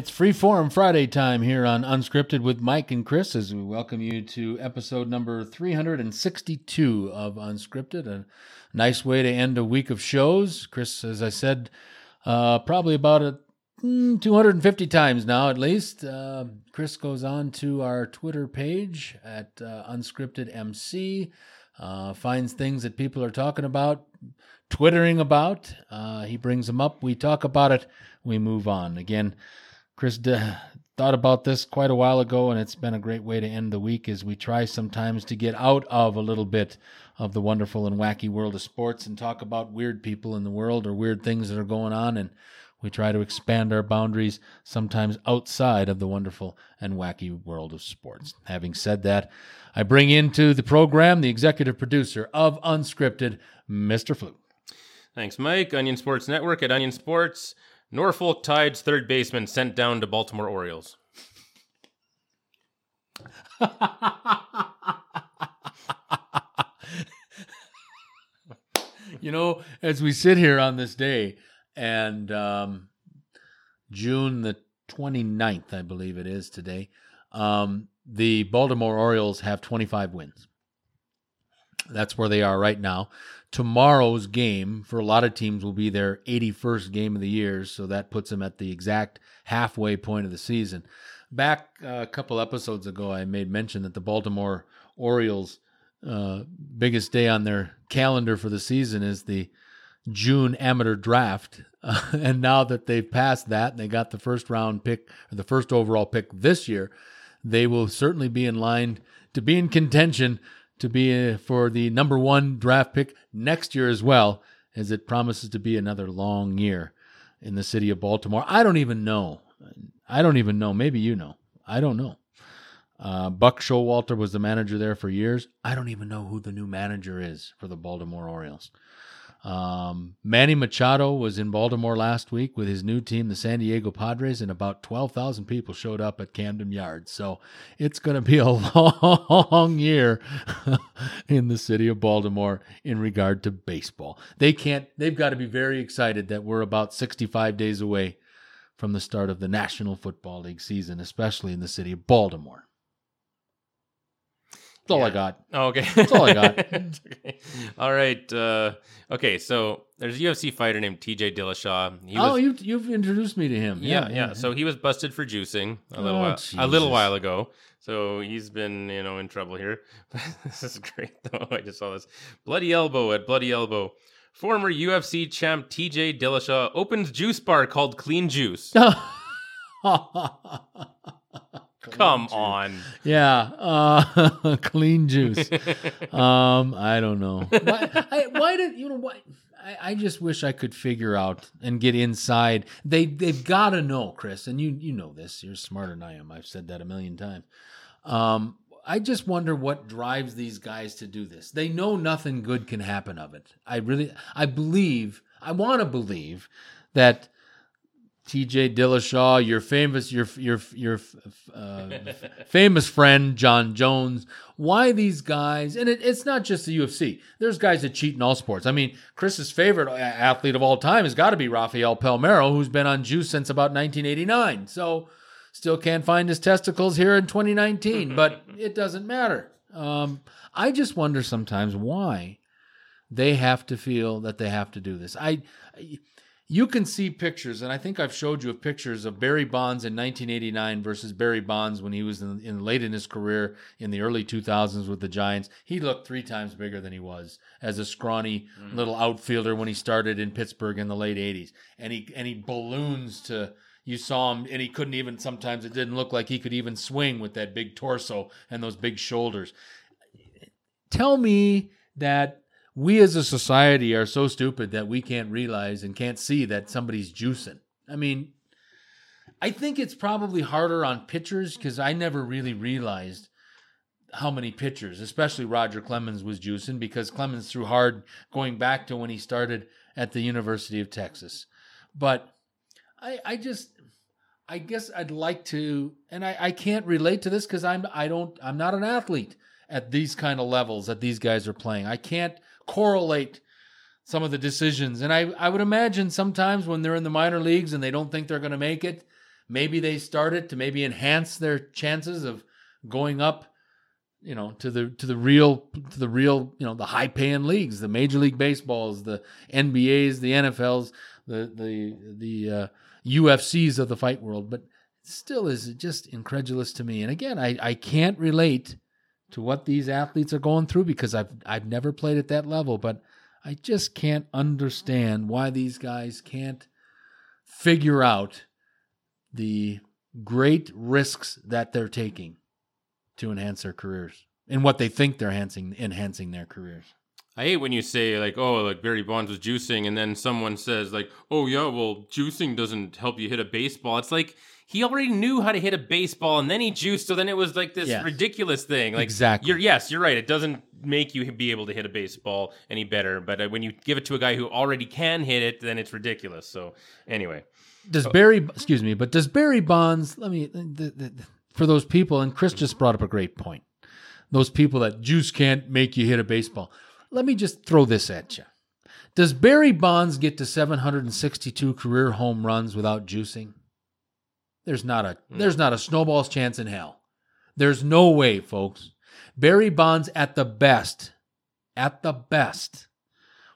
It's free Freeform Friday time here on Unscripted with Mike and Chris as we welcome you to episode number 362 of Unscripted. A nice way to end a week of shows. Chris, as I said, uh, probably about a, mm, 250 times now at least. Uh, Chris goes on to our Twitter page at uh, uh, finds things that people are talking about, twittering about. Uh, he brings them up. We talk about it. We move on. Again, Chris thought about this quite a while ago, and it's been a great way to end the week as we try sometimes to get out of a little bit of the wonderful and wacky world of sports and talk about weird people in the world or weird things that are going on. And we try to expand our boundaries sometimes outside of the wonderful and wacky world of sports. Having said that, I bring into the program the executive producer of Unscripted, Mr. Fluke. Thanks, Mike. Onion Sports Network at Onion Sports. Norfolk Tide's third baseman sent down to Baltimore Orioles. you know, as we sit here on this day, and um, June the 29th, I believe it is today, um, the Baltimore Orioles have 25 wins. That's where they are right now. Tomorrow's game for a lot of teams will be their 81st game of the year, so that puts them at the exact halfway point of the season. Back uh, a couple episodes ago, I made mention that the Baltimore Orioles' uh, biggest day on their calendar for the season is the June amateur draft. Uh, and now that they've passed that and they got the first round pick, or the first overall pick this year, they will certainly be in line to be in contention to be uh, for the number one draft pick next year as well, as it promises to be another long year in the city of Baltimore. I don't even know. I don't even know. Maybe you know. I don't know. Uh, Buck Showalter was the manager there for years. I don't even know who the new manager is for the Baltimore Orioles. Um, Manny Machado was in Baltimore last week with his new team, the San Diego Padres, and about 12,000 people showed up at Camden Yards. So it's going to be a long year in the city of Baltimore in regard to baseball. They can't, they've got to be very excited that we're about 65 days away from the start of the National Football League season, especially in the city of Baltimore. That's all I got. Oh, okay. That's all I got. okay. All right. Uh, okay, so there's a UFC fighter named TJ Dillashaw. He oh, was, you, you've introduced me to him. yeah, yeah, So he was busted for juicing a little Oh, while, a little while ago. So he's been, you know, in trouble here. this is great though. I just saw this. Bloody elbow at Bloody Elbow. Former UFC champ TJ Dillashaw opens juice bar called Clean Juice. Come on. Yeah, uh, clean juice. um, I don't know. Why, I, why did you know what? I, I just wish I could figure out and get inside. They they've got to know, Chris, and you you know this. You're smarter than I am. I've said that a million times. Um, I just wonder what drives these guys to do this. They know nothing good can happen of it. I really, I believe, I want to believe that T.J. Dillashaw, your famous, your your your uh, famous friend Jon Jones. Why these guys? And it, it's not just the UFC. There's guys that cheat in all sports. I mean, Chris's favorite athlete of all time has got to be Rafael Palmeiro, who's been on juice since about 1989. So, still can't find his testicles here in 2019, but it doesn't matter. Um, I just wonder sometimes why they have to feel that they have to do this. I, you can see pictures, and I think I've showed you pictures of Barry Bonds in 1989 versus Barry Bonds when he was in, in late in his career in the early 2000s with the Giants. He looked three times bigger than he was as a scrawny mm. little outfielder when he started in Pittsburgh in the late 80s, and he and he balloons to. You saw him, and he couldn't even. Sometimes it didn't look like he could even swing with that big torso and those big shoulders. Tell me that we as a society are so stupid that we can't realize and can't see that somebody's juicing. I mean, I think it's probably harder on pitchers because I never really realized how many pitchers, especially Roger Clemens, was juicing because Clemens threw hard going back to when he started at the University of Texas. But I, I just, I guess I'd like to, and I, I can't relate to this because I'm, I don't, I'm not an athlete at these kind of levels that these guys are playing. I can't correlate some of the decisions. And I, I would imagine sometimes when they're in the minor leagues and they don't think they're going to make it, maybe they start it to maybe enhance their chances of going up you know to the to the real to the real you know the high paying leagues the major league baseballs the nbas the nfls the the the uh, ufcs of the fight world but still is just incredulous to me and again i i can't relate to what these athletes are going through because i've i've never played at that level but i just can't understand why these guys can't figure out the great risks that they're taking to enhance their careers and what they think they're enhancing enhancing their careers. I hate when you say like, oh, like Barry Bonds was juicing, and then someone says like, oh yeah, well, juicing doesn't help you hit a baseball. It's like he already knew how to hit a baseball, and then he juiced, so then it was like this Yes. ridiculous thing. Like, Exactly. You're yes, you're right. It doesn't make you be able to hit a baseball any better, but uh, when you give it to a guy who already can hit it, then it's ridiculous. So anyway, Does Barry excuse me, but does Barry Bonds let me the, the, for those people and Chris just brought up a great point. Those people that juice can't make you hit a baseball. Let me just throw this at you. Does Barry Bonds get to 762 career home runs without juicing? There's not a there's not a snowball's chance in hell. There's no way, folks. Barry Bonds at the best, at the best,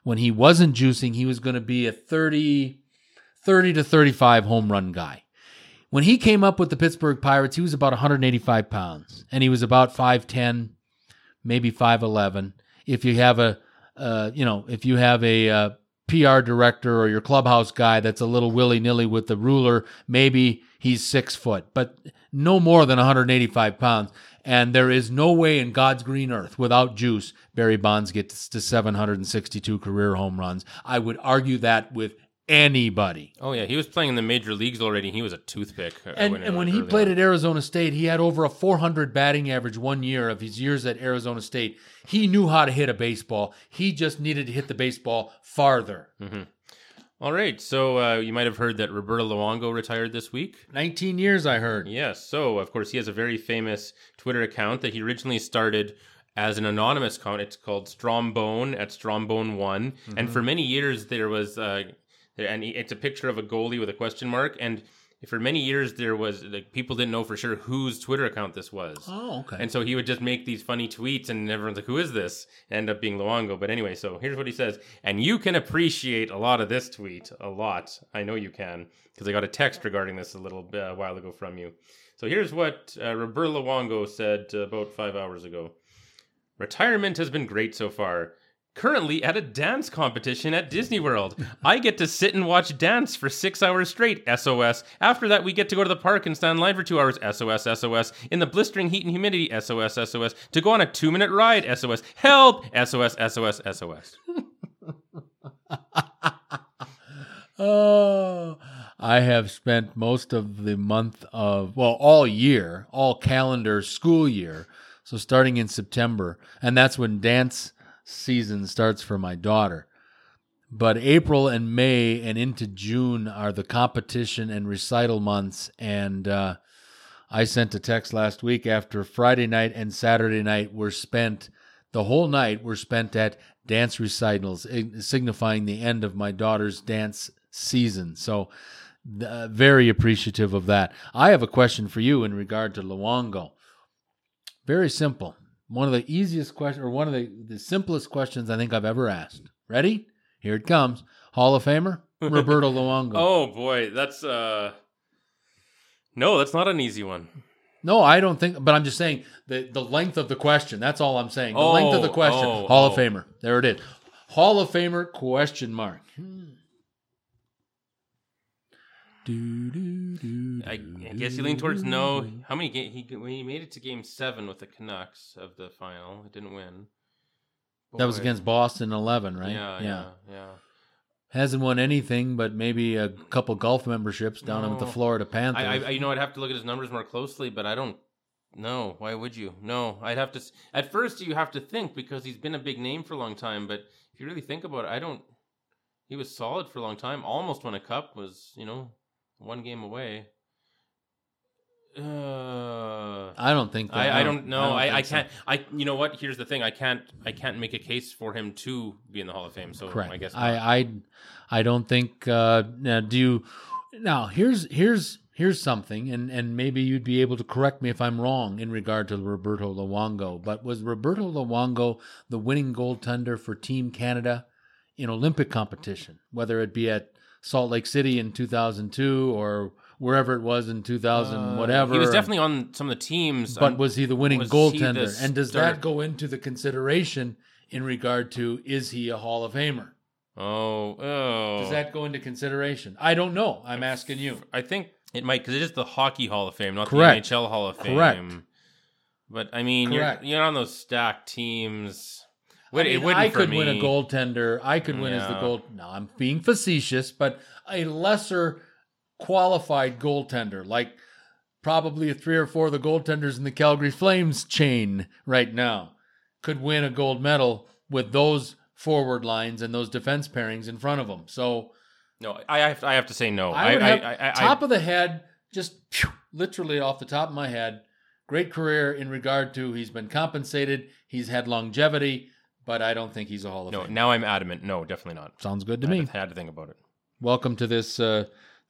when he wasn't juicing, he was going to be a 30 30 to 35 home run guy. When he came up with the Pittsburgh Pirates, he was about 185 pounds and he was about 5'10, maybe 5'11. If you have a, uh, you know, if you have a uh, PR director or your clubhouse guy that's a little willy nilly with the ruler, maybe he's six foot, but no more than 185 pounds. And there is no way in God's green earth without juice Barry Bonds gets to 762 career home runs. I would argue that with anybody. oh yeah, he was playing in the major leagues already. He was a toothpick. uh, And, and when he played on. at Arizona State, he had over a 400 batting average one year of his years at Arizona State. He knew how to hit a baseball. He just needed to hit the baseball farther. All right, so uh, you might have heard that Roberto Luongo retired this week. 19 years, I heard. Yes. So, of course, he has a very famous Twitter account that he originally started as an anonymous account. It's called Strombone at Strombone1. And for many years, there was, uh, and it's a picture of a goalie with a question mark. And for many years, there was, like, people didn't know for sure whose Twitter account this was. Oh, okay. And so he would just make these funny tweets, and everyone's like, "Who is this?" End up being Luongo. But anyway, so here's what he says, and you can appreciate a lot of this tweet, a lot. I know you can because I got a text regarding this a little a while ago from you. So here's what uh, Roberto Luongo said uh, about five hours ago. Retirement has been great so far. Currently at a dance competition at Disney World. I get to sit and watch dance for six hours straight, SOS. After that, we get to go to the park and stand in line for two hours, SOS, SOS. In the blistering heat and humidity, SOS, SOS. To go on a two minute ride, SOS. Help! SOS, SOS, SOS. Oh, I have spent most of the month of, well, all year, all calendar school year. So starting in September, and that's when dance season starts for my daughter. But April and May and into June are the competition and recital months. And uh, I sent a text last week after Friday night and Saturday night were spent, the whole night were spent at dance recitals, eh, signifying the end of my daughter's dance season. So, uh, very appreciative of that. I have a question for you in regard to Luongo. Very simple. One of the easiest questions, or one of the, the simplest questions I think I've ever asked. Ready? Here it comes. Hall of Famer, Roberto Luongo. Oh boy, that's uh No, that's not an easy one. No, I don't think, but I'm just saying the, the length of the question. That's all I'm saying. The length of the Oh, question. oh, Hall of oh. Famer. There it is. Hall of Famer question mark. Do, do, do, I, I guess he leaned towards no. How many ga- he when he made it to game 7 with the Canucks of the final, it didn't win. That was against Boston 11, right? Yeah, yeah, yeah. Hasn't won anything, but maybe a couple golf memberships down with the Florida Panthers. I, I, you know, I'd have to look at his numbers more closely, but I don't. No, why would you? No, I'd have to. At first, you have to think because he's been a big name for a long time. But if you really think about it, I don't. He was solid for a long time. Almost won a cup. Was you know one game away. Uh, I don't think. that- I, I don't know. I, I, so. can't. I you know what? Here's the thing. I can't. I can't make a case for him to be in the Hall of Fame. So Correct. I guess not. I, I I don't think. Uh, now, do you? Now here's here's here's something, and, and maybe you'd be able to correct me if I'm wrong in regard to Roberto Luongo, but was Roberto Luongo the winning goaltender for Team Canada in Olympic competition, whether it be at Salt Lake City in 2002 or wherever it was in 2000, Uh, whatever? He was definitely on some of the teams. But I'm- was he the winning goaltender? the and does that go into the consideration in regard to is he a Hall of Famer? oh, oh. Does that go into consideration? I don't know. I'm asking you. I think it might because it is the Hockey Hall of Fame, not Correct. the NHL Hall of Fame. Correct. But I mean, Correct. you're you're on those stacked teams. I, mean, I could win a goaltender. I could win as the Yeah. goal. No, I'm being facetious, but a lesser qualified goaltender, like probably three or four of the goaltenders in the Calgary Flames chain right now, could win a gold medal with those forward lines and those defense pairings in front of them. So No, I have I have to say no. I have I, I, top of the head, just literally off the top of my head. Great career in regard to he's been compensated, he's had longevity, but I don't think he's a Hall of no. Fame. Now I'm adamant. No, definitely not. Sounds good to I me. had to, had to think about it. Welcome to this uh,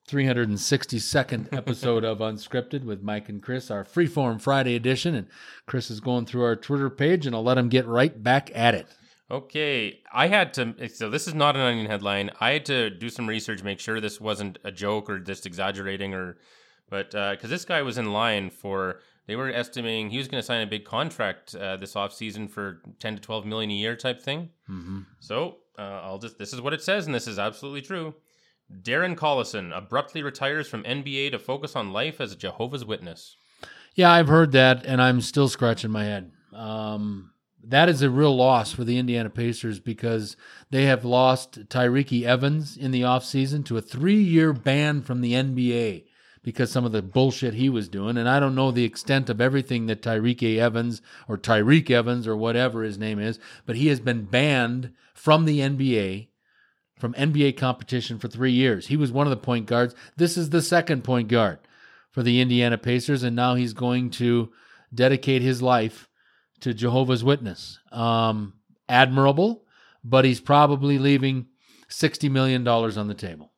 362nd episode of Unscripted with Mike and Chris, our Freeform Friday edition. And Chris is going through our Twitter page, and I'll let him get right back at it. Okay, I had to. So this is not an onion headline. I had to do some research, make sure this wasn't a joke or just exaggerating, or but because this guy was in line for, they were estimating he was going to sign a big contract uh, this off season for ten to twelve million a year type thing. Mm-hmm. So uh, I'll just. This is what it says, and this is absolutely true. Darren Collison abruptly retires from NBA to focus on life as a Jehovah's Witness. Yeah, I've heard that, and I'm still scratching my head. Um, that is a real loss for the Indiana Pacers because they have lost Tyreke Evans in the offseason to a three year ban from the NBA because some of the bullshit he was doing. And I don't know the extent of everything that Tyreke Evans or Tyreek Evans or whatever his name is, but he has been banned from the NBA, from NBA competition for three years. He was one of the point guards. This is the second point guard for the Indiana Pacers, and now he's going to dedicate his life to Jehovah's Witness. Um, admirable, but he's probably leaving $60 million on the table.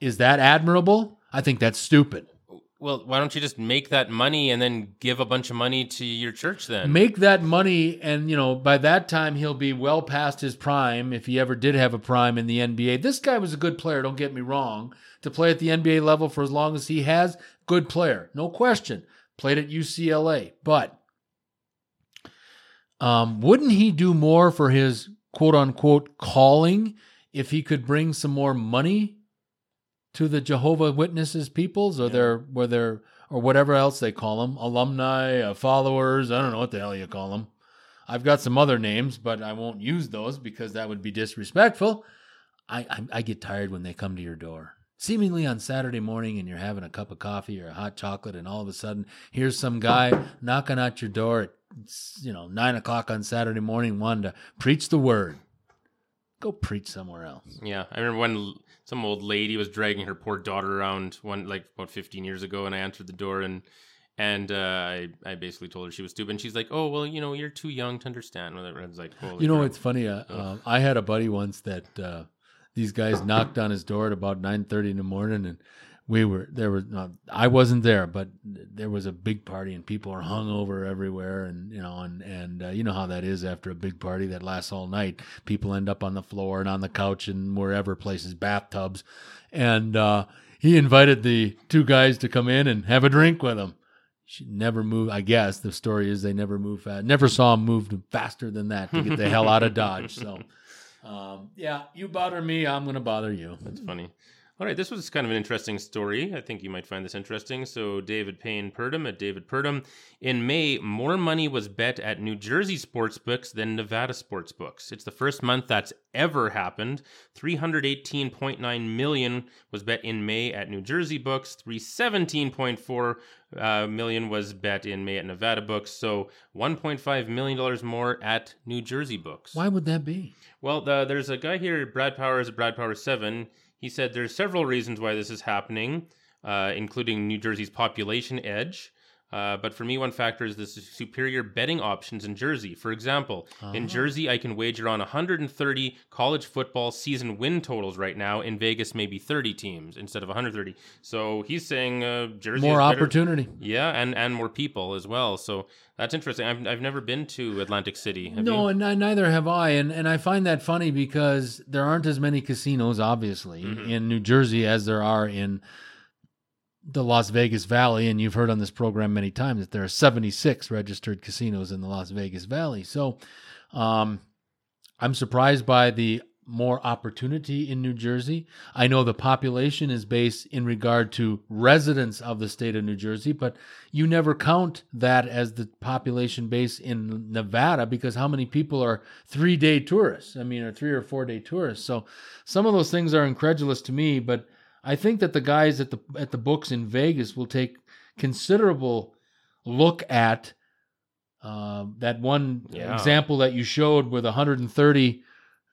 Is that admirable? I think that's stupid. Well, why don't you just make that money and then give a bunch of money to your church then? Make that money, and you know, by that time he'll be well past his prime if he ever did have a prime in the NBA. This guy was a good player, don't get me wrong. To play at the NBA level for as long as he has, good player, no question. Played at UCLA, but um, wouldn't he do more for his quote unquote calling if he could bring some more money to the Jehovah Witnesses peoples or their where their or whatever else they call them, alumni, uh, followers, I don't know what the hell you call them. I've got some other names, but I won't use those because that would be disrespectful. I, I I get tired when they come to your door. Seemingly on Saturday morning, and you're having a cup of coffee or a hot chocolate, and all of a sudden, here's some guy knocking at your door at you know nine o'clock on Saturday morning, wanting to preach the word. Go preach somewhere else. Yeah, I remember when some old lady was dragging her poor daughter around one like about 15 years ago, and I answered the door and and uh, I I basically told her she was stupid. And she's like, "Oh well, you know, you're too young to understand." Whatever. I was like, You know, crap. it's funny. Uh, uh, I had a buddy once that uh, these guys knocked on his door at about nine thirty in the morning, and we were there. Was not I wasn't there, but there was a big party, and people are hung over everywhere, and you know, and and uh, you know how that is after a big party that lasts all night. People end up on the floor and on the couch and wherever places, bathtubs, and uh, he invited the two guys to come in and have a drink with him. She never moved. I guess the story is they never moved fast. Never saw him move faster than that to get the hell out of Dodge. So, um, yeah, you bother me, I'm gonna bother you. That's funny. All right, this was kind of an interesting story. I think you might find this interesting. So, David Payne Purdum at David Purdum. In May, more money was bet at New Jersey sports books than Nevada sports books. It's the first month that's ever happened. 318.9 million was bet in May at New Jersey books. 317.4 uh, million was bet in May at Nevada books. So, 1.5 million dollars more at New Jersey books. Why would that be? Well, the, there's a guy here, Brad Powers at Brad Powers 7. He said there's several reasons why this is happening, uh, including New Jersey's population edge. Uh, but for me, one factor is the superior betting options in Jersey. For example, in Ah. Jersey, I can wager on 130 college football season win totals right now. In Vegas, maybe 30 teams instead of 130. So he's saying uh, Jersey More opportunity. Yeah, and and more people as well. So that's interesting. I've I've never been to Atlantic City. Have no, you? and neither have I, and and I find that funny because there aren't as many casinos, obviously, Mhm. in New Jersey as there are in the Las Vegas Valley. And you've heard on this program many times that there are 76 registered casinos in the Las Vegas Valley. So, um, I'm surprised by the more opportunity in New Jersey. I know the population is based in regard to residents of the state of New Jersey, but you never count that as the population base in Nevada because how many people are three day tourists? I mean, or three or four day tourists. So some of those things are incredulous to me, but I think that the guys at the at the books in Vegas will take considerable look at uh, that one Yeah. example that you showed with 130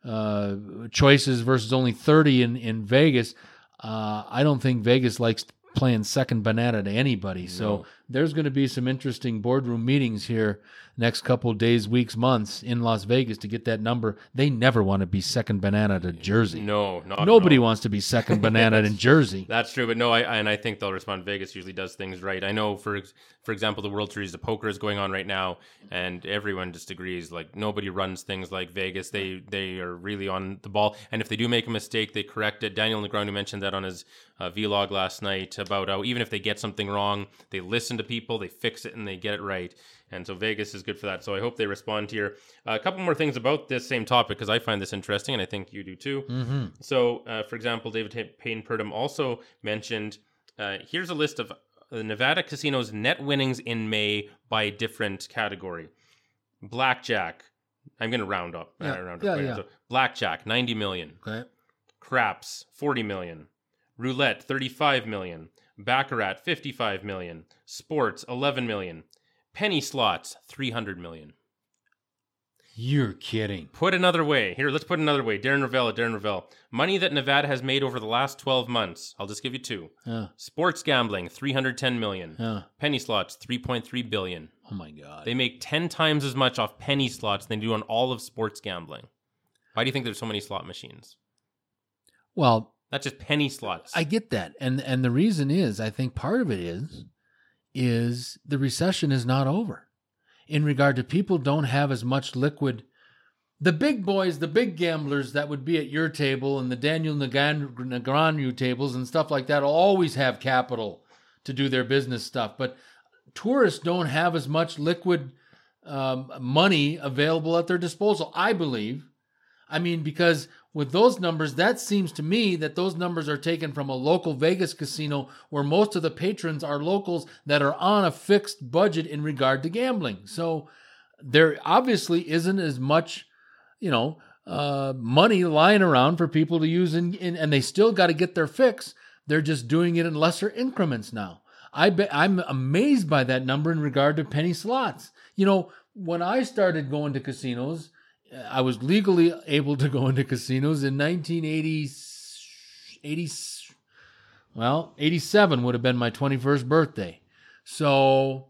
uh, choices versus only 30 in in Vegas. Uh, I don't think Vegas likes playing second banana to anybody. So there's going to be some interesting boardroom meetings here next couple days, weeks, months in Las Vegas to get that number. They never want to be second banana to Jersey. No, not Nobody no. wants to be second banana in Jersey. That's true, but no, I and I think they'll respond. Vegas usually does things right. I know, for for example, the World Series of Poker is going on right now, and everyone just agrees like nobody runs things like Vegas. They they are really on the ball, and if they do make a mistake, they correct it. Daniel Negreanu mentioned that on his uh, vlog last night about how even if they get something wrong, they listen to people, they fix it, and they get it right. And so Vegas is good for that. So I hope they respond here. Uh, a couple more things about this same topic because I find this interesting, and I think you do too. hmm So, uh, for example, David Payne Purdum also mentioned uh, here's a list of the Nevada casinos' net winnings in May by different category. Blackjack, I'm going to round up. uh, Yeah, round yeah, up right yeah. So blackjack, 90 million. Okay. Craps, 40 million. Roulette, 35 million. Baccarat, 55 million. Sports, 11 million. Penny slots, 300 million. You're kidding. Put another way. Here, let's put another way. Darren Rovell, Darren Rovell. Money that Nevada has made over the last 12 months. I'll just give you two. Sports gambling, 310 million. Penny slots, 3.3 billion. Oh my God. They make 10 times as much off penny slots than they do on all of sports gambling. Why do you think there's so many slot machines? well, that's just penny slots. I get that, and and the reason is, I think part of it is, is the recession is not over. In regard to people don't have as much liquid. The big boys, the big gamblers that would be at your table and the Daniel Negreanu tables and stuff like that always have capital to do their business stuff. But tourists don't have as much liquid um, money available at their disposal, I believe. I mean, because with those numbers, that seems to me that those numbers are taken from a local Vegas casino where most of the patrons are locals that are on a fixed budget in regard to gambling. So there obviously isn't as much, you know, uh, money lying around for people to use, in, in, and they still got to get their fix. They're just doing it in lesser increments now. I bet I'm amazed by that number in regard to penny slots. You know, when I started going to casinos, I was legally able to go into casinos in 1980, 80, well, 87 would have been my 21st birthday. So,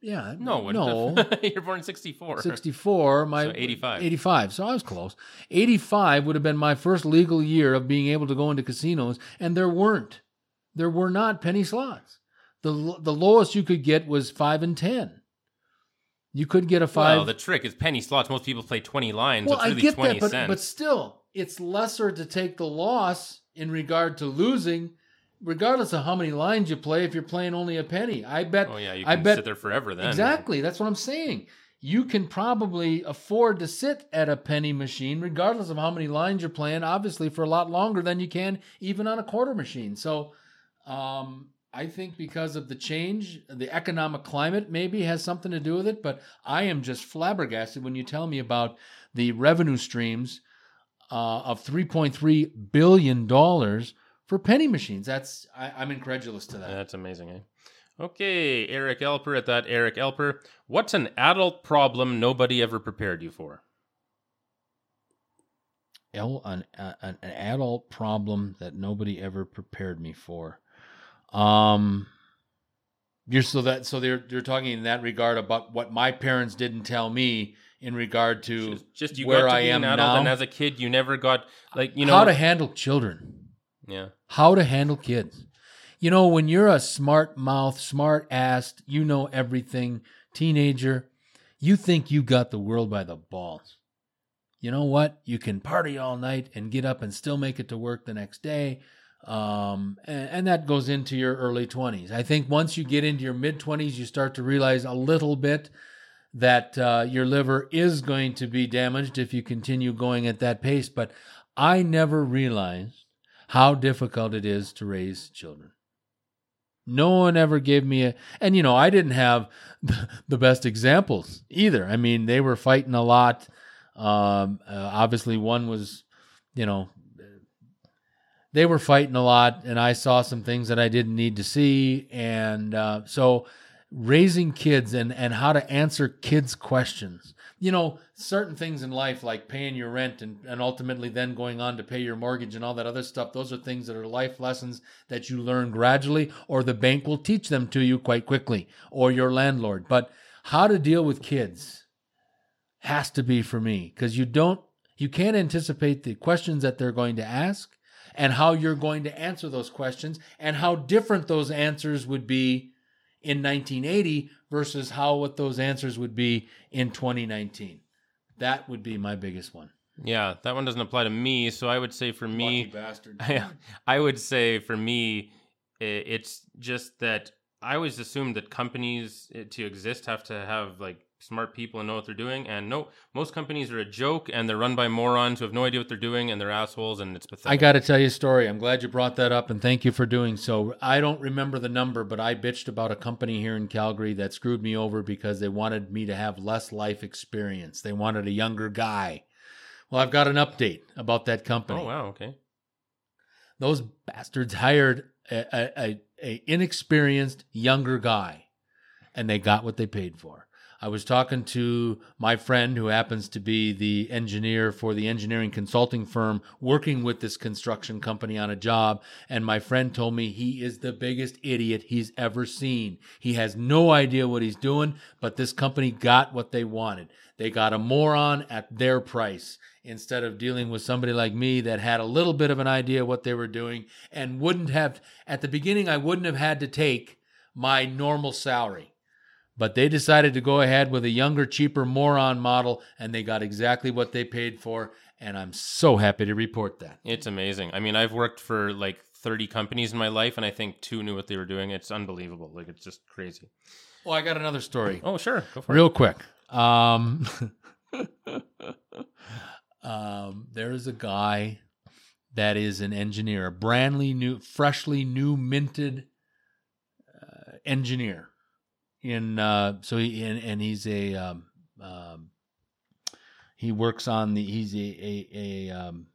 yeah. no, no. you're born in 64. 64, my So 85. 85. So I was close. 85 would have been my first legal year of being able to go into casinos and there weren't. There were not penny slots. The the lowest you could get was 5 and 10. You could get a 5 Well, the trick is penny slots. Most people play 20 lines. well, so really I get 20 that, but, cents. but still, it's lesser to take the loss in regard to losing, regardless of how many lines you play. If you're playing only a penny, I bet. oh, yeah, you I can bet sit there forever then. exactly. That's what I'm saying. You can probably afford to sit at a penny machine, regardless of how many lines you're playing. Obviously, for a lot longer than you can even on a quarter machine. So, um, I think because of the change, the economic climate maybe has something to do with it. But I am just flabbergasted when you tell me about the revenue streams uh, of 3.3 billion dollars for penny machines. That's I, I'm incredulous to that. That's amazing, eh? Okay, Eric Elper at that Eric Elper. What's an adult problem nobody ever prepared you for? L, an, uh, an an adult problem that nobody ever prepared me for. Um, You're so that so they're they're talking in that regard about what my parents didn't tell me in regard to Just, just you where got to I am an adult, and as a kid, you never got like you know how to handle children. yeah. how to handle kids. You know, when you're a smart mouth, smart ass, you know everything, teenager, you think you got the world by the balls. You know what? You can party all night and get up and still make it to work the next day. Um, and, and that goes into your early 20s. I think once you get into your mid 20s, you start to realize a little bit that uh, your liver is going to be damaged if you continue going at that pace. But I never realized how difficult it is to raise children. No one ever gave me a, and you know, I didn't have the best examples either. I mean, they were fighting a lot. Um, uh, obviously, one was, you know, they were fighting a lot, and I saw some things that I didn't need to see. And uh, so, raising kids and, and how to answer kids' questions. You know, certain things in life like paying your rent and, and ultimately then going on to pay your mortgage and all that other stuff, those are things that are life lessons that you learn gradually, or the bank will teach them to you quite quickly, or your landlord. But how to deal with kids has to be for me because you don't, you can't anticipate the questions that they're going to ask and how you're going to answer those questions and how different those answers would be in 1980 versus how what those answers would be in 2019. That would be my biggest one. Yeah, that one doesn't apply to me. So I would say for me, bastard. I would say for me, it's just that I always assumed that companies eh, to exist have to have like smart people and know what they're doing. And no, most companies are a joke and they're run by morons who have no idea what they're doing and they're assholes and it's pathetic. I got to tell you a story. I'm glad you brought that up and thank you for doing so. I don't remember the number, but I bitched about a company here in Calgary that screwed me over because they wanted me to have less life experience. They wanted a younger guy. Well, I've got an update about that company. Oh wow, okay. those bastards hired a, a, a, a inexperienced younger guy and they got what they paid for i was talking to my friend who happens to be the engineer for the engineering consulting firm working with this construction company on a job and my friend told me he is the biggest idiot he's ever seen he has no idea what he's doing but this company got what they wanted they got a moron at their price instead of dealing with somebody like me that had a little bit of an idea what they were doing and wouldn't have at the beginning I wouldn't have had to take my normal salary. But they decided to go ahead with a younger, cheaper moron model and they got exactly what they paid for and I'm so happy to report that. It's amazing. I mean, I've worked for like 30 companies in my life and I think two knew what they were doing. It's unbelievable. Like it's just crazy. Well, I got another story. Oh, sure. Go for it. Real quick. Um, um, there's a guy that is an engineer, a brandly new, freshly new minted uh, engineer. In uh, so he and, and he's a um, um, he works on the he's a a, a um,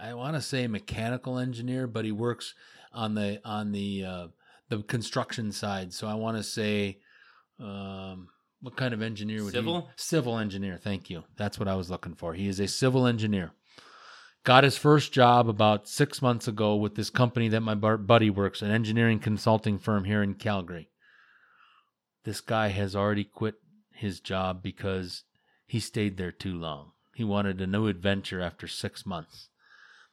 I want to say mechanical engineer, but he works on the on the uh, the construction side. So I want to say um, what kind of engineer would he Civil? Civil engineer. Thank you. That's what I was looking for. He is a civil engineer. Got his first job about six months ago with this company that my bar- buddy works, an engineering consulting firm here in Calgary. This guy has already quit his job because he stayed there too long. He wanted a new adventure after six months.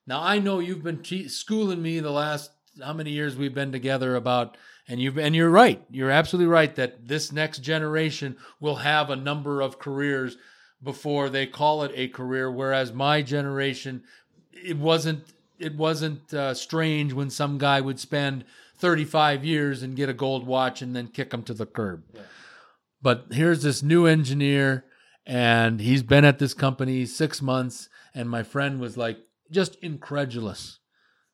Now I know you've been te- schooling me the last how many years we've been together about, and you've and you're right. You're absolutely right that this next generation will have a number of careers before they call it a career. Whereas my generation, it wasn't it wasn't uh, strange when some guy would spend 35 years and get a gold watch and then kick him to the curb. But here's this new engineer, and he's been at this company six months, and my friend was like just incredulous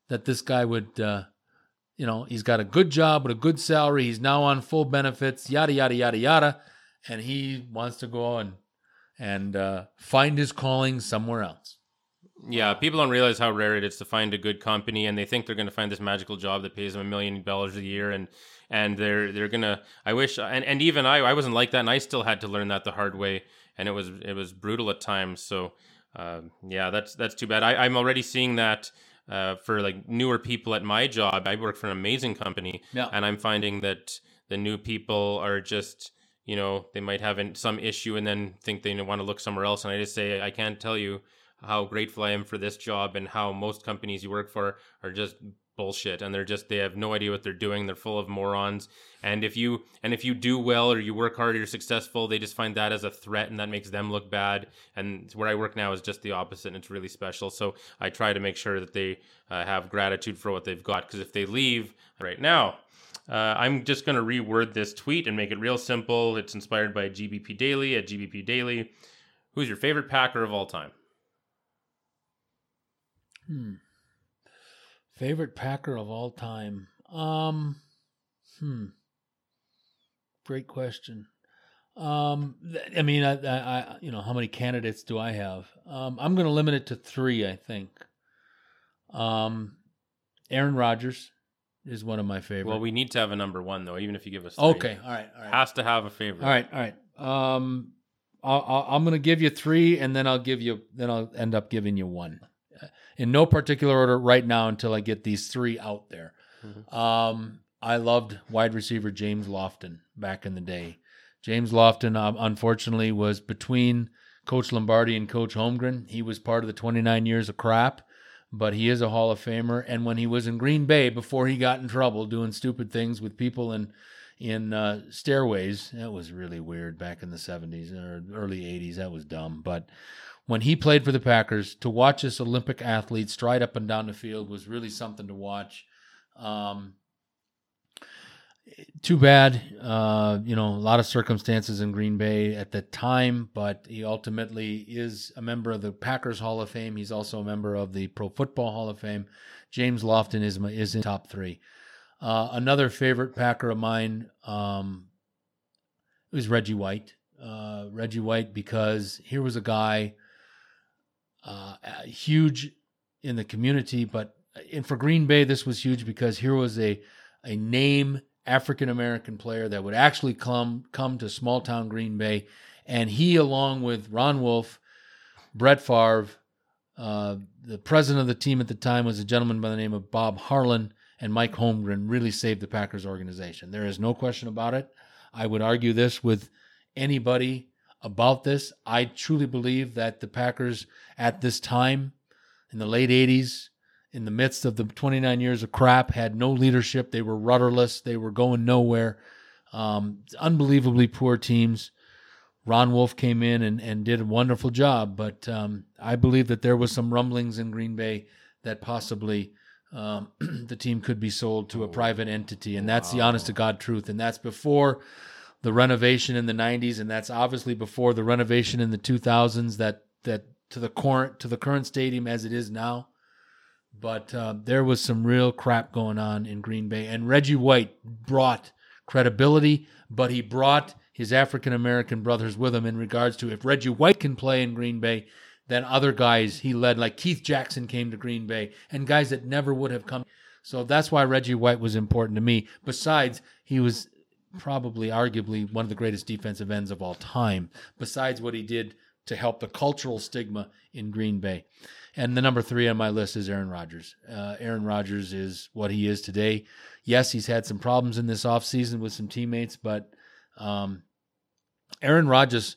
that this guy would, uh, you know, he's got a good job with a good salary. He's now on full benefits, yada yada yada yada, and he wants to go and and uh, find his calling somewhere else. Yeah, people don't realize how rare it is to find a good company, and they think they're going to find this magical job that pays them a million dollars a year, and and they're they're gonna. I wish, and, and even I, I wasn't like that, and I still had to learn that the hard way, and it was it was brutal at times. So, uh, yeah, that's that's too bad. I, I'm already seeing that uh, for like newer people at my job. I work for an amazing company, Yeah. and I'm finding that the new people are just you know they might have some issue and then think they want to look somewhere else. And I just say I can't tell you how grateful I am for this job and how most companies you work for are just bullshit and they're just they have no idea what they're doing they're full of morons. And if you and if you do well or you work hard or you're successful they just find that as a threat and that makes them look bad. And where i work now is just the opposite and it's really special. So i try to make sure that they uh, have gratitude for what they've got because if they leave right now uh, i'm just going to reword this tweet and make it real simple. It's inspired by gbp daily at gbp daily. Who's your favorite packer of all time Hmm. Favorite Packer of all time? Um, hmm. Great question. Um, I mean, I, I, you know, how many candidates do I have? Um, I'm going to limit it to three. I think. Um, Aaron Rodgers is one of my favorite. Well, we need to have a number one though, even if you give us. Three. Okay, all right, all right. Has to have a favorite. All right, all right. Um, I'll, i am going to give you three, and then I'll give you, then I'll end up giving you one in no particular order right now until I get these three out there. Mm-hmm. Um, I loved wide receiver James Lofton back in the day. James Lofton, um, unfortunately, was between Coach Lombardi and Coach Holmgren. He was part of the 29 years of crap, but he is a Hall of Famer. And when he was in Green Bay, before he got in trouble doing stupid things with people in in uh, stairways, that was really weird back in the 70s or early 80s. That was dumb, but when he played for the Packers, to watch this Olympic athlete stride up and down the field was really something to watch. Um, too bad, uh, you know, a lot of circumstances in Green Bay at the time, but he ultimately is a member of the Packers Hall of Fame. He's also a member of the Pro Football Hall of Fame. James Lofton is is in top three. Uh, another favorite Packer of mine um, was Reggie White. Uh, Reggie White because here was a guy uh, huge in the community. But and for Green Bay, this was huge because here was a a name African American player that would actually come come to small town Green Bay, and he, along with Ron Wolf, Brett Favre, uh, the president of the team at the time was a gentleman by the name of Bob Harlan, and Mike Holmgren really saved the Packers organization. There is no question about it. I would argue this with anybody about this. I truly believe that the Packers at this time in the late 80s, in the midst of the 29 years of crap, had no leadership. They were rudderless. They were going nowhere. Um, unbelievably poor teams. Ron Wolf came in and, and did a wonderful job, but um, I believe that there was some rumblings in Green Bay that possibly um, the team could be sold to a private entity, and that's wow. the honest to God truth. And that's before the renovation in the 90s and that's obviously before the renovation in the 2000s that that to the current to the current stadium as it is now. But uh, there was some real crap going on in Green Bay and Reggie White brought credibility but he brought his African American brothers with him in regards to if Reggie White can play in Green Bay then other guys he led like Keith Jackson came to Green Bay and guys that never would have come. So that's why Reggie White was important to me. Besides he was probably arguably one of the greatest defensive ends of all time, besides what he did to help the cultural stigma in Green Bay. And the number three on my list is Aaron Rodgers. Uh, Aaron Rodgers is what he is today. Yes, he's had some problems in this offseason with some teammates, but um, Aaron Rodgers,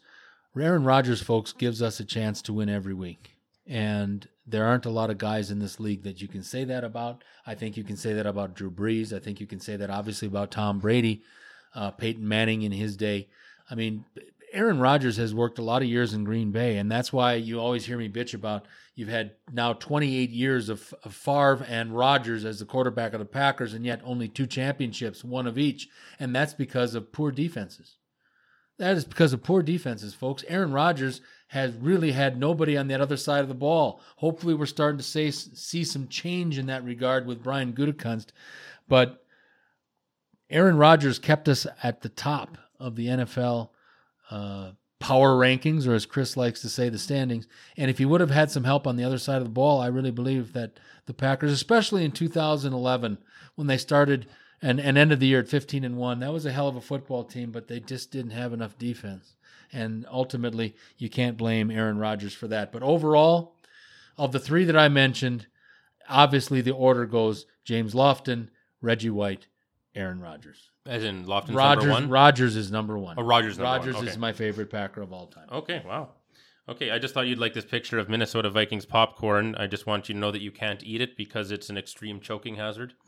Aaron Rodgers, folks, gives us a chance to win every week. And there aren't a lot of guys in this league that you can say that about. I think you can say that about Drew Brees. I think you can say that obviously about Tom Brady uh, Peyton Manning in his day. I mean, Aaron Rodgers has worked a lot of years in Green Bay, and that's why you always hear me bitch about you've had now 28 years of, of Favre and Rodgers as the quarterback of the Packers, and yet only two championships, one of each, and that's because of poor defenses. That is because of poor defenses, folks. Aaron Rodgers has really had nobody on that other side of the ball. Hopefully, we're starting to say, see some change in that regard with Brian Gutekunst, but Aaron Rodgers kept us at the top of the NFL uh, power rankings, or as Chris likes to say, the standings. And if he would have had some help on the other side of the ball, I really believe that the Packers, especially in 2011, when they started and, and ended the year at 15 and 1, that was a hell of a football team, but they just didn't have enough defense. And ultimately, you can't blame Aaron Rodgers for that. But overall, of the three that I mentioned, obviously the order goes James Lofton, Reggie White, Aaron Rodgers. As in Lofton's Rodgers number one. Rodgers is number one. Oh, Rodgers number one, Rodgers okay. is my favorite Packer of all time. Okay, wow. Okay, I just thought you'd like this picture of Minnesota Vikings popcorn. I just want you to know that you can't eat it because it's an extreme choking hazard.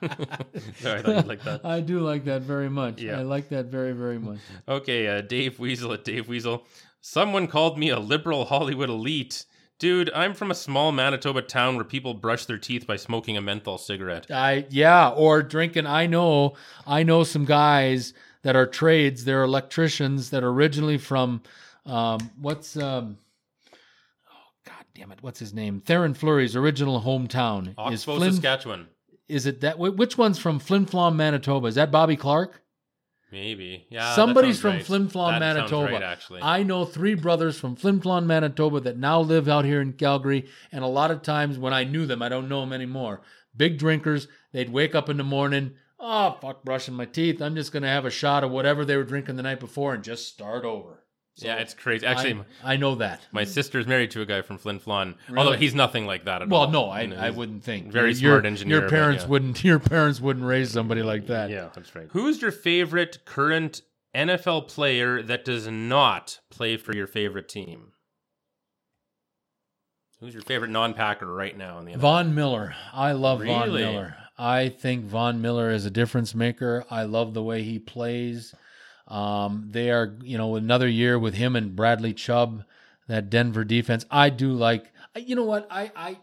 Sorry, I thought you'd like that. I do like that very much. Yeah. I like that very, very much. Okay, uh, Dave Weasel at Dave Weasel. Someone called me a liberal Hollywood elite. Dude, I'm from a small Manitoba town where people brush their teeth by smoking a menthol cigarette. I yeah, or drinking. I know, I know some guys that are trades. They're electricians that are originally from um, what's um, oh god damn it, what's his name? Theoren Fleury's original hometown is Flin. Saskatchewan. Is it that? Which one's from Flin Flon, Manitoba? Is that Bobby Clarke? Maybe. Yeah. Somebody's from right. Flin Flon, Manitoba. right, actually. I know three brothers from Flin Flon, Manitoba that now live out here in Calgary. And a lot of times when I knew them, I don't know them anymore. Big drinkers. They'd wake up in the morning. Oh, fuck, brushing my teeth. I'm just going to have a shot of whatever they were drinking the night before and just start over. So yeah, it's crazy. Actually, I, I know that. my sister's married to a guy from Flin Flon, although he's nothing like that at all. Well, no, I, You know, I wouldn't think. very Your- smart engineer, Your but parents yeah. wouldn't. Your parents wouldn't raise somebody like that. Yeah, that's right. Who's your favorite current NFL player that does not play for your favorite team? Who's your favorite non-Packer right now in the NFL? Von Miller. I love Von Miller. I think Von Miller is a difference maker. I love the way he plays. Um, they are, you know, another year with him and Bradley Chubb, that Denver defense. I do like. You know what? I, I,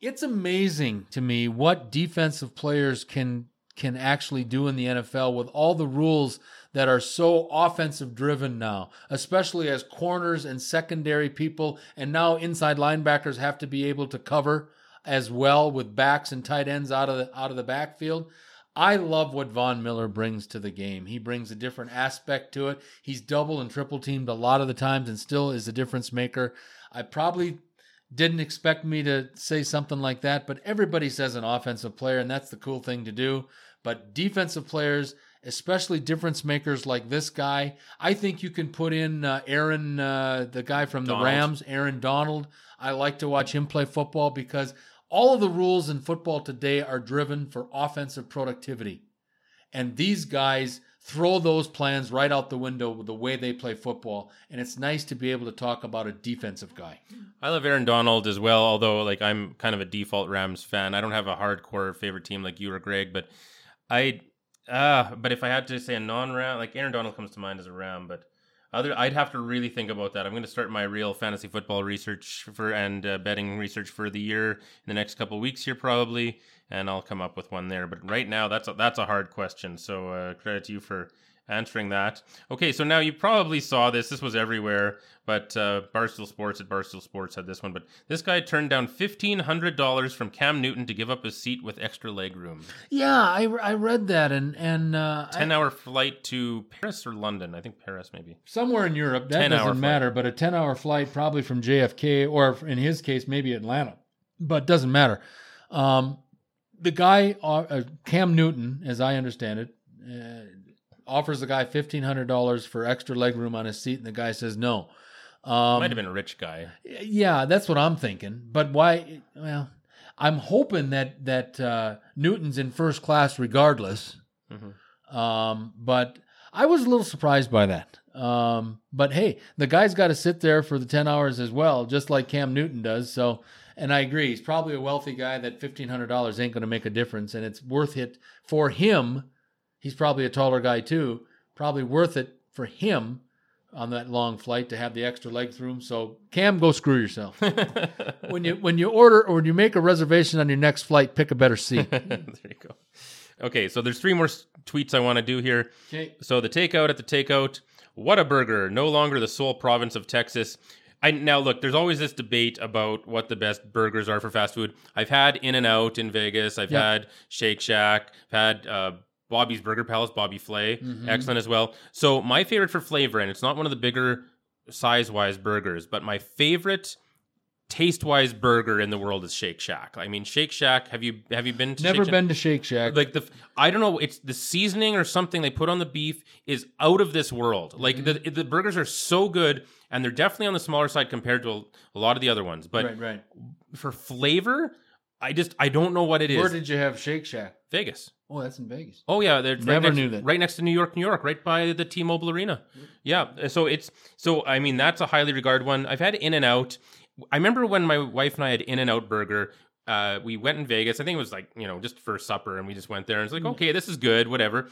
it's amazing to me what defensive players can can actually do in the NFL with all the rules that are so offensive driven now, especially as corners and secondary people and now inside linebackers have to be able to cover as well with backs and tight ends out of the out of the backfield. I love what Von Miller brings to the game. He brings a different aspect to it. He's double and triple teamed a lot of the times and still is a difference maker. I probably didn't expect me to say something like that, but everybody says an offensive player, and that's the cool thing to do. But defensive players, especially difference makers like this guy, I think you can put in uh, Aaron, uh, the guy from the Rams, Aaron Donald. I like to watch him play football because all of the rules in football today are driven for offensive productivity. And these guys throw those plans right out the window with the way they play football. And it's nice to be able to talk about a defensive guy. I love Aaron Donald as well, although like I'm kind of a default Rams fan. I don't have a hardcore favorite team like you or Greg, but I uh but if I had to say a non-Ram, like Aaron Donald comes to mind as a Ram, but other I'd have to really think about that. I'm going to start my real fantasy football research for and uh, betting research for the year in the next couple weeks here probably, and I'll come up with one there. But right now that's a, that's a hard question. So uh, credit to you for answering that. Okay, so now you probably saw this. This was everywhere, but uh, Barstool Sports at Barstool Sports had this one. But this guy turned down fifteen hundred dollars from Cam Newton to give up his seat with extra leg room. Yeah, I, I read that and and uh, I- Ten hour flight to Paris or London? I think Paris, maybe. somewhere in Europe. That 10 hour doesn't flight. matter, but a ten hour flight probably from JFK or in his case maybe Atlanta, but doesn't matter. Um, the guy uh, uh, Cam Newton, as I understand it, uh, offers the guy fifteen hundred dollars for extra leg room on his seat, and the guy says no. Um, Might have been a rich guy. Yeah, that's what I'm thinking. But why? Well, I'm hoping that that uh, Newton's in first class regardless. Mhm. Um, but I was a little surprised by that. Um, but hey, the guy's got to sit there for the ten hours as well, just like Cam Newton does. So, and I agree, he's probably a wealthy guy. That fifteen hundred dollars ain't going to make a difference, and it's worth it for him. He's probably a taller guy too. Probably worth it for him on that long flight to have the extra legs room. So Cam, go screw yourself. when you when you order or when you make a reservation on your next flight, pick a better seat. there you go. Okay, so there's three more s- tweets I want to do here. Okay. So the takeout at the takeout. What a burger! No longer the sole province of Texas. I now look. There's always this debate about what the best burgers are for fast food. I've had In and Out in Vegas. I've Yep. had Shake Shack. I've had uh, Bobby's Burger Palace. Bobby Flay, Mhm. excellent as well. So my favorite for flavor, and it's not one of the bigger size wise burgers, but my favorite taste wise burger in the world is Shake Shack. I mean, Shake Shack. Have you have you been to Never Shake Shack? been to Shake Shack. like the I don't know it's the seasoning or something they put on the beef is out of this world. Like Mm-hmm. the the burgers are so good and they're definitely on the smaller side compared to a, a lot of the other ones. But right, right. for flavor, I just I don't know what it is. Where did you have Shake Shack? Vegas. Oh, that's in Vegas. Oh yeah, they're right Never next, knew that. Right next to New York, New York, right by the T-Mobile Arena. Yeah, so it's so I mean that's a highly regarded one. I've had In and Out. I remember when my wife and I had In and Out Burger. Uh, we went in Vegas. I think it was like you know just for supper, and we just went there. and It's like Mm. okay, this is good, whatever.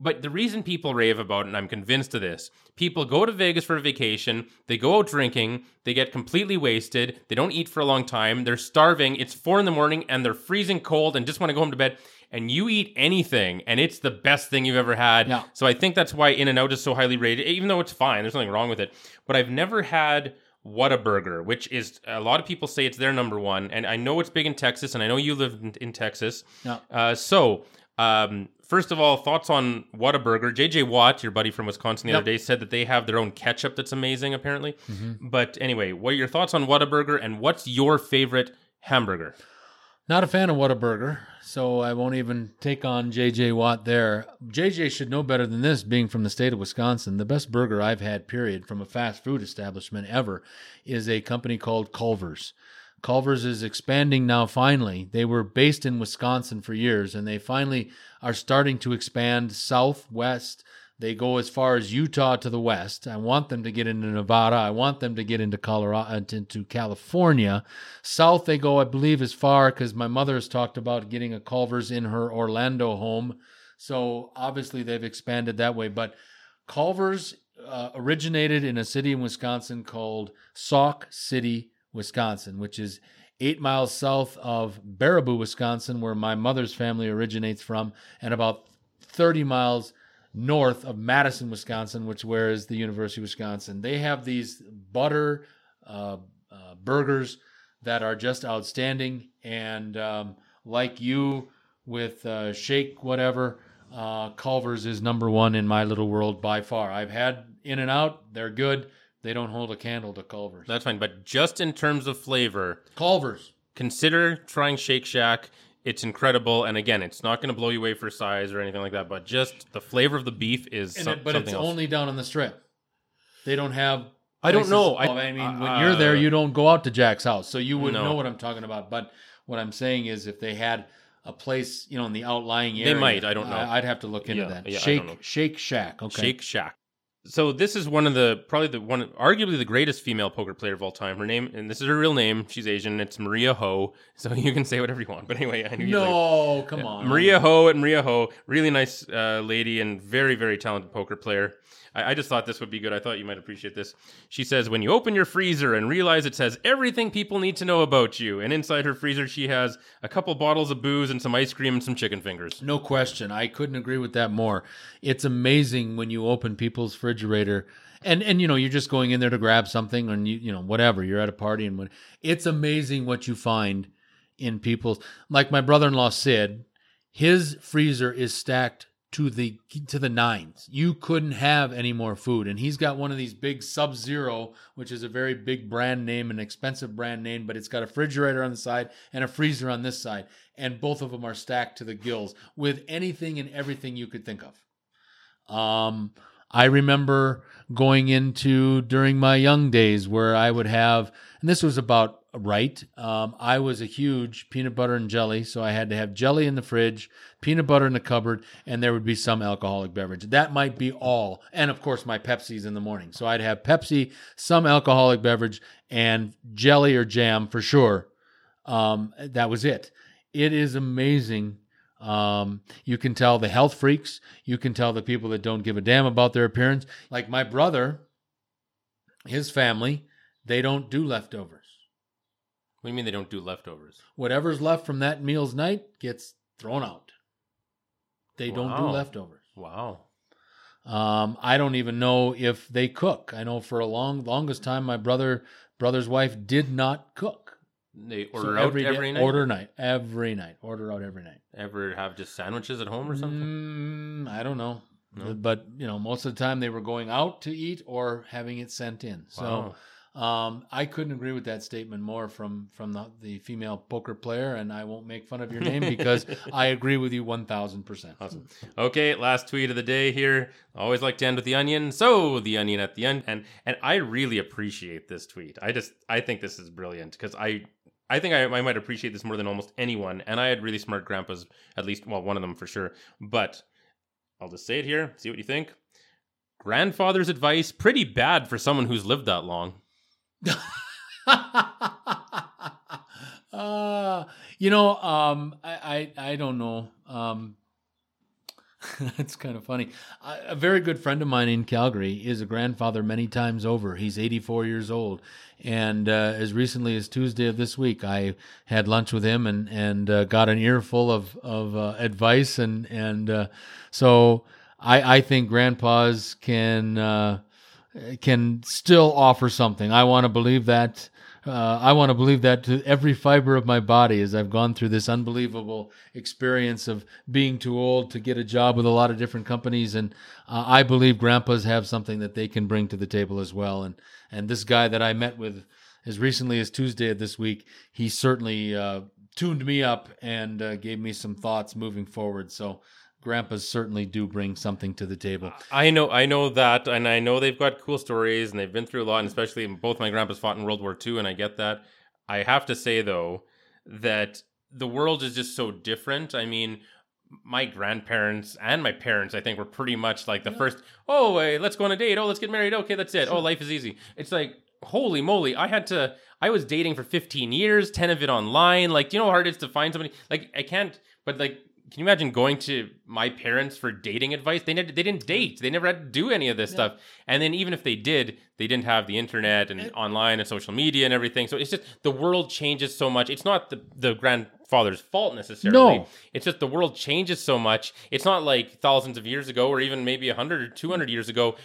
But the reason people rave about it, and I'm convinced of this, people go to Vegas for a vacation, they go out drinking, they get completely wasted, they don't eat for a long time, they're starving, it's four in the morning, and they're freezing cold and just want to go home to bed. And you eat anything, and it's the best thing you've ever had. Yeah. So I think that's why In and Out is so highly rated, even though it's fine. There's nothing wrong with it. But I've never had Whataburger, which is a lot of people say it's their number one. And I know it's big in Texas, and I know you live in, in Texas. Yeah. Uh, so, um, first of all, thoughts on Whataburger. JJ Watt, your buddy from Wisconsin the Yep. other day, said that they have their own ketchup that's amazing, apparently. But anyway, what are your thoughts on Whataburger, and what's your favorite hamburger? Not a fan of Whataburger, so I won't even take on JJ Watt there. JJ should know better than this, being from the state of Wisconsin. The best burger I've had, period, from a fast food establishment ever, is a company called Culver's. Culver's is expanding now finally. They were based in Wisconsin for years, and they finally are starting to expand southwest. They go as far as Utah to the west. I want them to get into Nevada. I want them to get into Colorado, uh, into California. South they go, I believe, as far because my mother has talked about getting a Culver's in her Orlando home. So obviously they've expanded that way. But Culver's uh, originated in a city in Wisconsin called Sauk City, Wisconsin, which is eight miles south of Baraboo, Wisconsin, where my mother's family originates from, and about 30 miles north of Madison, Wisconsin, which where is the University of Wisconsin. They have these butter uh, uh, burgers that are just outstanding, and um, like you with uh, Shake whatever, uh, Culver's is number one in my little world by far. I've had In and Out; they're good. They don't hold a candle to Culver's. That's fine. But just in terms of flavor, Culver's. consider trying Shake Shack. It's incredible, and again, it's not going to blow you away for size or anything like that. But just the flavor of the beef is some- it- but something it's else. only down on the strip. They don't have. I don't places- know. I, I- mean, when uh, you're there, you don't go out to Jack's house, so you wouldn't No. know what I'm talking about. But what I'm saying is, if they had a place, you know, in the outlying area. They might, I don't know. I, would have to look into Yeah, that. yeah, I Shake, don't know. Shake Shack. Okay. Shake Shack. So this is one of the probably the one arguably the greatest female poker player of all time. Her name and this is her real name. She's Asian. It's Maria Ho. So you can say whatever you want. But anyway, I knew No, come on, Maria Ho at Maria Ho, really nice uh, lady and very, very talented poker player. I, I just thought this would be good. I thought you might appreciate this. She says, When you open your freezer and realize it says everything people need to know about you, and inside her freezer, she has a couple bottles of booze and some ice cream and some chicken fingers. No question. I couldn't agree with that more. It's amazing when you open people's refrigerator and and you know you're just going in there to grab something and you you know whatever you're at a party and when it's amazing what you find in people's like my brother-in-law Sid his freezer is stacked to the to the nines. You couldn't have any more food. And he's got one of these big sub zero which is a very big brand name an expensive brand name but it's got a refrigerator on the side and a freezer on this side. And both of them are stacked to the gills with anything and everything you could think of. Um I remember going into during my young days where I would have, and this was about right. Um, I was a huge peanut butter and jelly, so I had to have jelly in the fridge, peanut butter in the cupboard, and there would be some alcoholic beverage. That might be all, and of course my Pepsi's in the morning. So I'd have Pepsi, some alcoholic beverage, and jelly or jam for sure. Um, that was it. It is amazing um, you can tell the health freaks. You can tell the people that don't give a damn about their appearance. Like my brother, his family, they don't do leftovers. What do you mean they don't do leftovers? Whatever's left from that meal's night gets thrown out. They don't do leftovers. Wow. Um, I don't even know if they cook. I know for a long, longest time, my brother, brother's wife did not cook. They So order out every every, day- night? Order night every night. Order out every night. Ever have just sandwiches at home or something? Mm, I don't know. No? But, you know, most of the time they were going out to eat or having it sent in. So um, I couldn't agree with that statement more from from the, the female poker player. And I won't make fun of your name because I agree with you 1000%. Awesome. Okay, last tweet of the day here. Always like to end with the onion. So the onion at the end, and and I really appreciate this tweet. I just I think this is brilliant because I I think I, I might appreciate this more than almost anyone. And I had really smart grandpas, at least, well, one of them for sure. But I'll just say it here, see what you think. Grandfather's advice, pretty bad for someone who's lived that long. uh, you know, um, I, I, I don't know. Um, it's kind of funny. A, a very good friend of mine in Calgary is a grandfather many times over. He's 84 years old, and uh, as recently as Tuesday of this week, I had lunch with him and and uh, got an earful of of uh, advice, and and uh, so I I think grandpas can uh, can still offer something. I want to believe that. Uh, I want to believe that to every fiber of my body as I've gone through this unbelievable experience of being too old to get a job with a lot of different companies. And uh, I believe grandpas have something that they can bring to the table as well. And, and this guy that I met with as recently as Tuesday of this week, he certainly uh, tuned me up and uh, gave me some thoughts moving forward. So grandpas certainly do bring something to the table. I know, I know that, and I know they've got cool stories, and they've been through a lot. And especially, both my grandpas fought in World War II, and I get that. I have to say though that the world is just so different. I mean, my grandparents and my parents, I think, were pretty much like the yeah. first. Oh, hey, let's go on a date. Oh, let's get married. Okay, that's it. Oh, life is easy. It's like holy moly, I had to. I was dating for 15 years, 10 of it online. Like, do you know how hard it is to find somebody? Like, I can't. But like can you imagine going to my parents for dating advice? They never, they didn't date. They never had to do any of this yeah. stuff. And then even if they did, they didn't have the internet and it, online and social media and everything. So it's just the world changes so much. It's not the the grandfather's fault necessarily. No. It's just the world changes so much. It's not like thousands of years ago or even maybe 100 or 200 years ago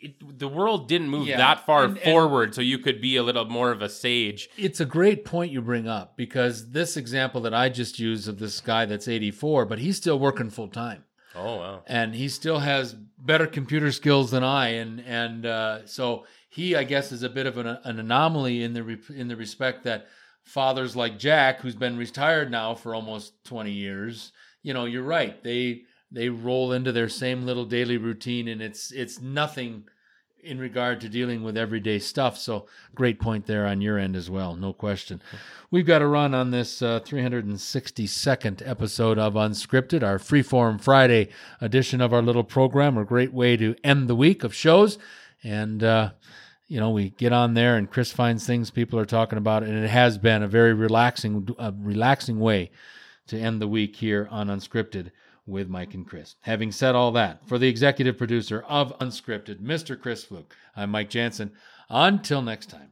it, the world didn't move yeah. that far and, forward, and so you could be a little more of a sage. It's a great point you bring up because this example that I just used of this guy that's 84, but he's still working full time. Oh wow! And he still has better computer skills than I, and and uh, so he, I guess, is a bit of an, an anomaly in the re- in the respect that fathers like Jack, who's been retired now for almost 20 years, you know, you're right. They they roll into their same little daily routine and it's it's nothing in regard to dealing with everyday stuff. So great point there on your end as well no question. We've got to run on this uh, 362nd episode of unscripted our freeform friday edition of our little program a great way to end the week of shows. And uh, you know we get on there and chris finds things people are talking about and it has been a very relaxing uh, relaxing way to end the week here on unscripted with Mike and Chris. Having said all that, for the executive producer of Unscripted, Mr. Chris Fluke, I'm Mike Jansen. Until next time.